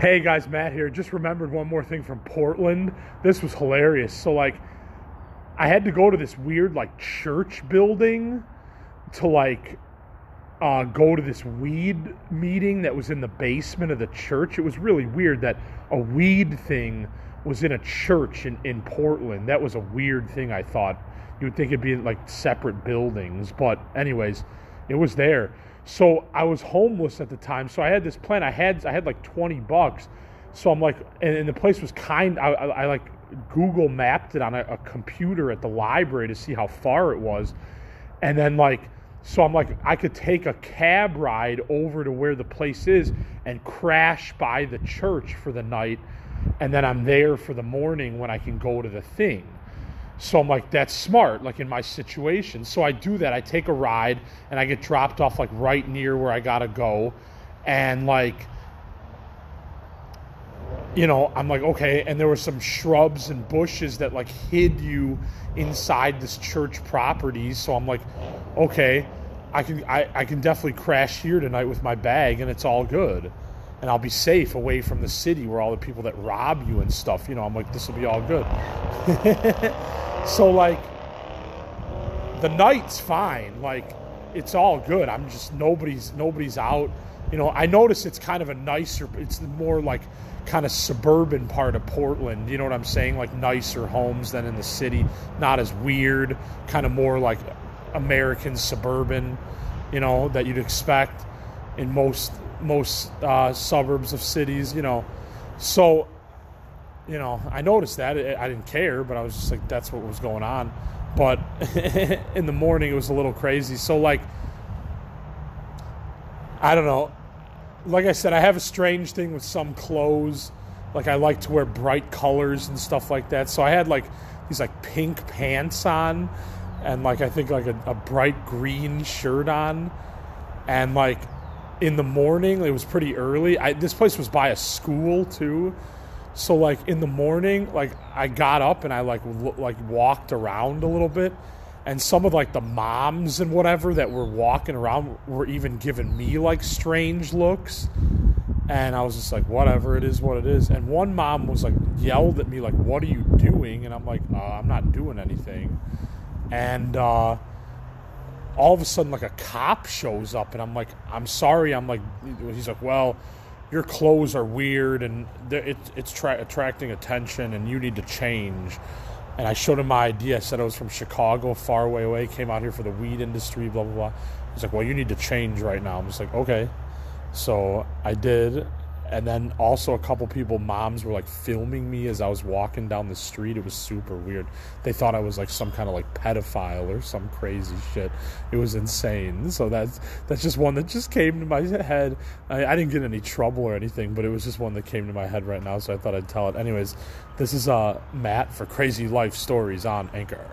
Hey guys, Matt here. Just remembered one more thing from Portland. This was hilarious. So like I had to go to this weird like church building to like uh, go to this weed meeting that was in the basement of the church. It was really weird that a weed thing was in a church in, in Portland. That was a weird thing I thought. You would think it'd be in like separate buildings. But anyways, it was there. So I was homeless at the time. So I had this plan. I had I had like 20 bucks. So I'm like, and, and the place was kind. I, I, I like Google mapped it on a, a computer at the library to see how far it was, and then like, so I'm like, I could take a cab ride over to where the place is and crash by the church for the night, and then I'm there for the morning when I can go to the thing. So I'm like, that's smart, like in my situation. So I do that. I take a ride and I get dropped off like right near where I gotta go. And like, you know, I'm like, okay. And there were some shrubs and bushes that like hid you inside this church property. So I'm like, okay, I can I, I can definitely crash here tonight with my bag and it's all good. And I'll be safe away from the city where all the people that rob you and stuff, you know, I'm like, this will be all good. So like the night's fine. Like it's all good. I'm just nobody's nobody's out. You know, I notice it's kind of a nicer it's more like kind of suburban part of Portland. You know what I'm saying? Like nicer homes than in the city. Not as weird, kind of more like American suburban, you know, that you'd expect in most most uh, suburbs of cities, you know. So you know, I noticed that. I didn't care, but I was just like, that's what was going on. But in the morning, it was a little crazy. So, like, I don't know. Like I said, I have a strange thing with some clothes. Like, I like to wear bright colors and stuff like that. So, I had like these like pink pants on and like I think like a, a bright green shirt on. And like in the morning, it was pretty early. I, this place was by a school too. So like in the morning, like I got up and I like like walked around a little bit, and some of like the moms and whatever that were walking around were even giving me like strange looks, and I was just like, whatever, it is what it is. And one mom was like yelled at me like, "What are you doing?" And I'm like, uh, "I'm not doing anything," and. uh all of a sudden like a cop shows up and I'm like I'm sorry I'm like he's like well your clothes are weird and it, it's tra- attracting attention and you need to change. And I showed him my idea. I said I was from Chicago, far way away, came out here for the weed industry, blah, blah, blah. He's like, well, you need to change right now. I'm just like, okay. So I did and then also a couple people moms were like filming me as i was walking down the street. It was super weird. They thought i was like some kind of like pedophile or some crazy shit. It was insane. So that's that's just one that just came to my head. I, I didn't get any trouble or anything but it was just one that came to my head right now so i thought i'd tell it. Anyways this is uh matt for crazy life stories on anchor